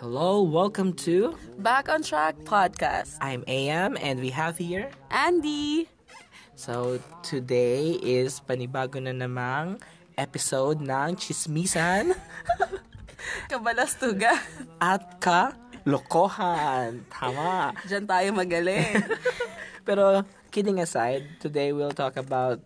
Hello, welcome to Back on Track podcast. I'm AM and we have here. Andy! So, today is panibago na namang episode ng Chismisan Kabalastuga. at ka lokohan. Tama. Diyan tayo magaling. Pero kidding aside, today we'll talk about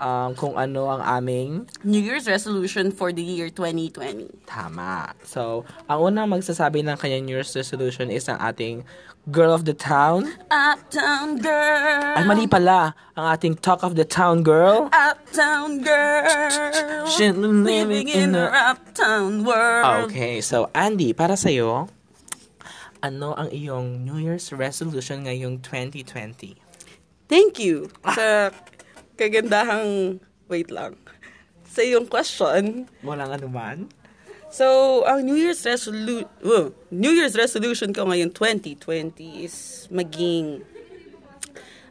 um, kung ano ang aming New Year's resolution for the year 2020. tama. So, ang unang magsasabi ng kanyang New Year's resolution is ang ating girl of the town. Uptown girl! Ay, mali pala. Ang ating talk of the town girl. Uptown girl! She living in a... uptown world. Okay, so Andy, para sa'yo, ano ang iyong New Year's resolution ngayong 2020? Thank you sa kagandahang... Wait lang. Sa iyong question, Walang anuman? So, ang New Year's resolu- uh, New Year's resolution ko ngayon 2020 is maging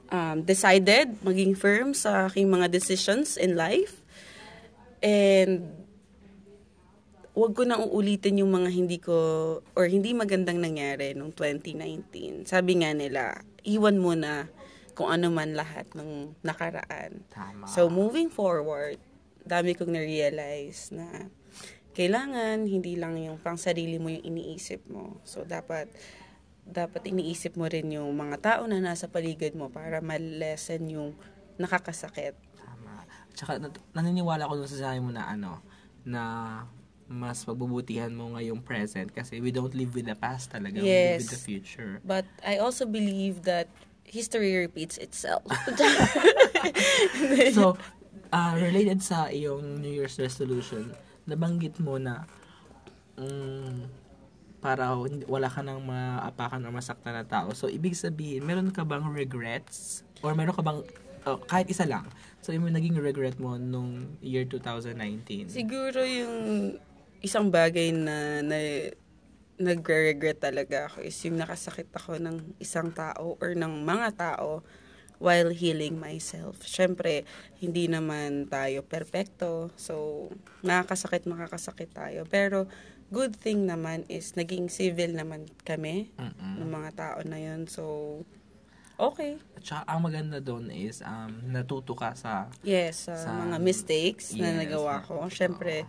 um, decided, maging firm sa aking mga decisions in life. And wag ko nang uulitin yung mga hindi ko or hindi magandang nangyari nung 2019. Sabi nga nila, iwan mo na kung ano man lahat ng nakaraan. Tama. So, moving forward, dami kong na-realize na kailangan hindi lang yung pang sarili mo yung iniisip mo. So, dapat dapat iniisip mo rin yung mga tao na nasa paligid mo para ma-lessen yung nakakasakit. Tama. Tsaka naniniwala ko dun sa sabi mo na ano, na mas pagbubutihan mo ngayong present kasi we don't live with the past talaga. We live with Yes. the future. But I also believe that history repeats itself. So, uh, related sa iyong New Year's resolution, nabanggit mo na mm, para wala ka nang maapakan o masaktan na tao. So, ibig sabihin, meron ka bang regrets? Or meron ka bang, oh, kahit isa lang, so yung naging regret mo nung year 2019? Siguro yung isang bagay na, na nagre-regret talaga ako is yung nakasakit ako ng isang tao or ng mga tao while healing myself. Siyempre, hindi naman tayo perpekto. So, nakakasakit, makakasakit tayo. Pero, good thing naman is naging civil naman kami Mm-mm. ng mga tao na yun. So, okay. At saka, ang maganda doon is, um, natuto ka sa, Yes, sa Sa- mga mistakes na Yes, nagawa na- ko. Siyempre,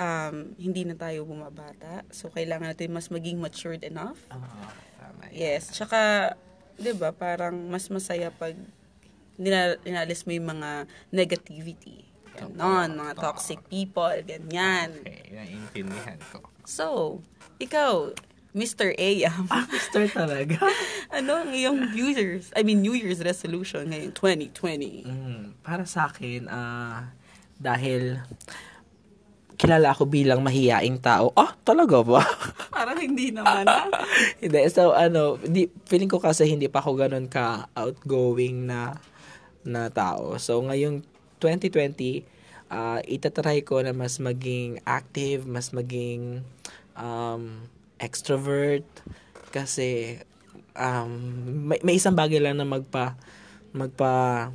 um, hindi na tayo bumabata. So, kailangan natin mas maging matured enough. ah, tama yan. Yes. Tsaka, di ba, parang mas masaya pag nila- inalis mo yung mga negativity. Ganon, mga toxic people, ganyan. Okay, naiintindihan ko. So, ikaw, Mr. Ayam, Mister talaga. ano ang iyong New Year's, I mean, New Year's resolution ngayong 2020? Mm, para sa akin, ah, dahil kilala ako bilang mahiyaing tao. Ah, talaga ba? Parang hindi naman, ah. hindi. So, ano, di, feeling ko kasi hindi pa ako ganun ka outgoing na na tao. So, ngayong 2020, ah itatry ko na mas maging active, mas maging um, extrovert. Kasi, um, may, may isang bagay lang na magpa, magpa,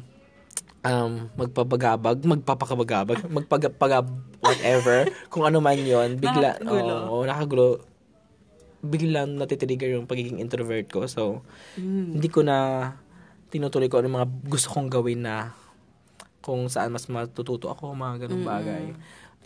um, magpabagabag, magpapakabagabag, magpagapagab, whatever, kung ano man yon bigla, oo, nakagulo, biglang natitrigger yung pagiging introvert ko. So, hindi ko na tinutuloy ko ano mga gusto kong gawin na kung saan mas matututo ako, mga ganung bagay.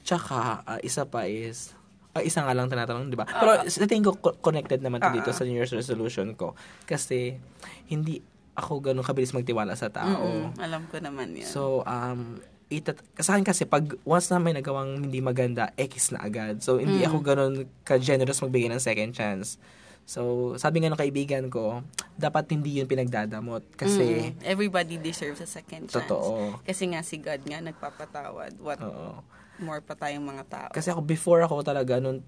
Tsaka, ah, isa pa is, ah, isa nga lang tinatanong, di ba? Pero sa tingin ko, co- connected naman to dito sa New Year's resolution ko. Kasi, hindi ako ganun kabilis magtiwala sa tao. Mm, alam ko naman yan. So, um, itat sa akin kasi pag once na may nagawang hindi maganda, X na agad. So, hindi ako ganun ka-generous magbigay ng second chance. So, sabi nga ng kaibigan ko, dapat hindi yun pinagdadamot. Kasi, Mm, everybody deserves a second chance. Totoo. Kasi nga si God nga nagpapatawad. What oo. more pa tayong mga tao. Kasi ako, before ako talaga, nun,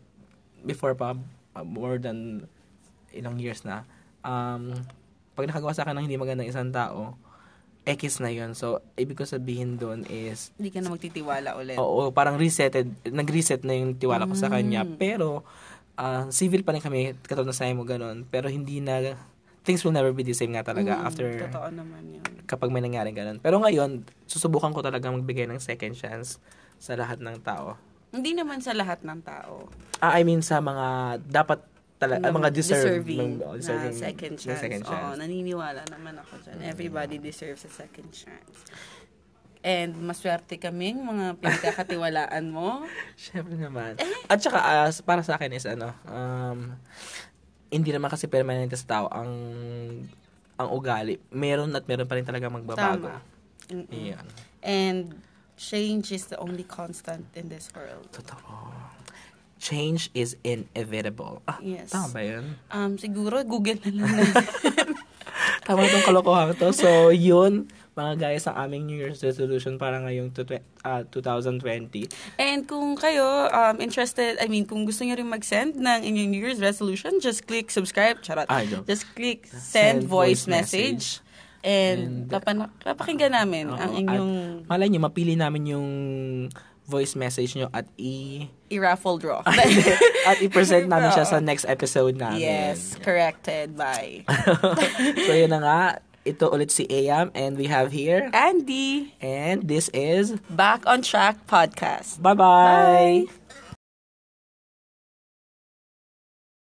before pa, uh, more than ilang years na, um, pag nakagawa sa akin ng hindi magandang isang tao, X na yun. So, ibig ko sabihin doon is, Hindi ka na magtitiwala ulit. Oo, parang resetted, nag-reset na yung tiwala ko sa kanya. Pero, ah, civil pa rin kami, katulad na sabi mo ganun. Pero hindi na, things will never be the same nga talaga Mm, after, Totoo naman yun. kapag may nangyaring ganun. Pero ngayon, susubukan ko talaga magbigay ng second chance sa lahat ng tao. Hindi naman sa lahat ng tao. Ah, I mean, sa mga, dapat tala, ah, mga deserve, deserving, mga na second na chance. second Oo, chance. naniniwala naman ako dyan. Everybody deserves a second chance. And maswerte kaming mga pinagkakatiwalaan mo. Siyempre naman. Eh? At saka, ah, para sa akin is ano, um, hindi naman kasi permanente sa tao ang ang ugali. Meron at meron pa rin talaga magbabago. Tama. Iyan. And change is the only constant in this world. Totoo. Change is inevitable. Ah, Yes. tama ba yun? Um, siguro, Google na lang natin. Tama itong kalokohan to. So, yun, mga guys, ang aming New Year's resolution para ngayong tu- ah, 2020. And kung kayo um, interested, I mean, kung gusto nyo rin mag-send ng inyong New Year's resolution, just click subscribe. Charot. Ay, joke. Just click Send send, voice, voice message. And, And, papan- papakinggan namin Oo, ang inyong malay nyo, mapili namin yung voice message nyo at i i-raffle draw. at i-present namin siya sa next episode namin. yes, corrected by so yun na nga, ito ulit si Ayam and we have here Andy. and this is Back on Track Podcast. bye-bye. Bye.